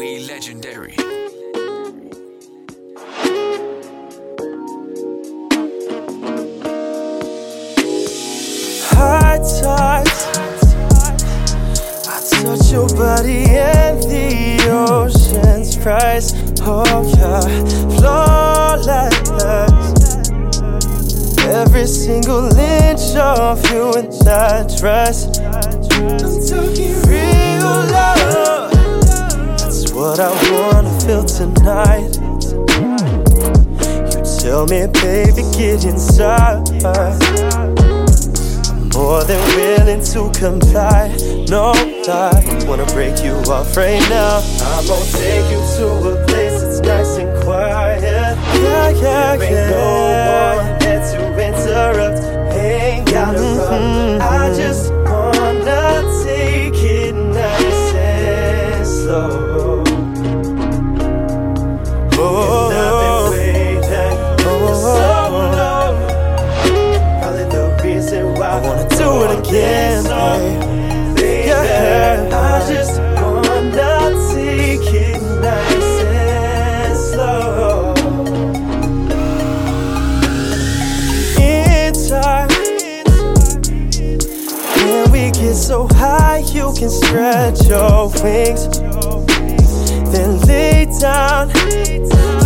legendary. High tides. I touch your body and the ocean's price. Oh yeah, flawless. Every single inch of you in that dress. I'm talking real love. That's what I wanna feel tonight. You tell me, baby, get inside. I'm more than willing to comply. No lie, wanna break you off right now. I'm gonna take you to a place that's nice and quiet. Yeah, yeah, yeah. Can stretch your wings. Then lay down,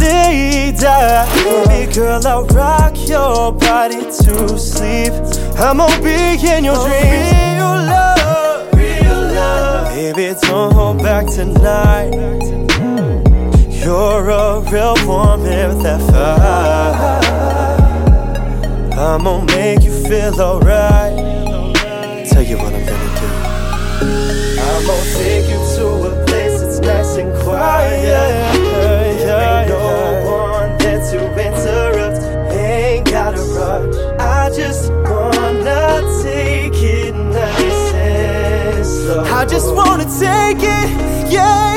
lay down. Baby girl, I'll rock your body to sleep. I'm gonna be in your oh, dreams. Real love, real love. Baby, don't hold back tonight. You're a real woman with that fire. I'm gonna make you feel alright. I'm gonna take you to a place that's nice and quiet. Ain't no one there to interrupt. Ain't gotta rush. I just wanna take it nice and slow. I just wanna take it, yeah.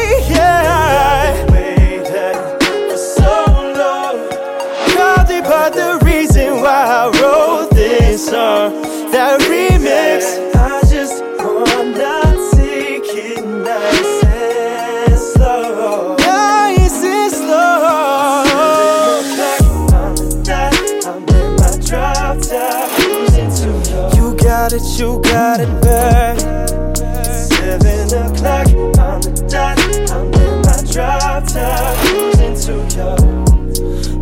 You got it, you got it, babe. seven o'clock on the dot. I'm in my drop top, cruising to your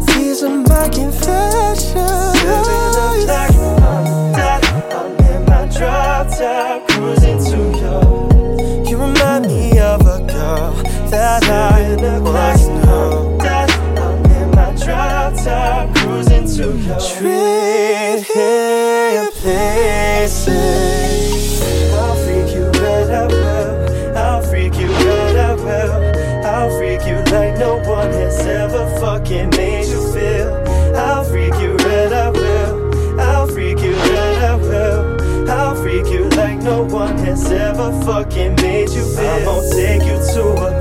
These are my confessions. seven o'clock on the dot. I'm in my drop top, cruising to your You remind me of a girl that I seven o'clock once fucking made you feel. I'll freak you red, I will. I'll freak you red, I will. I'll freak you like no one has ever fucking made you feel. I won't take you to a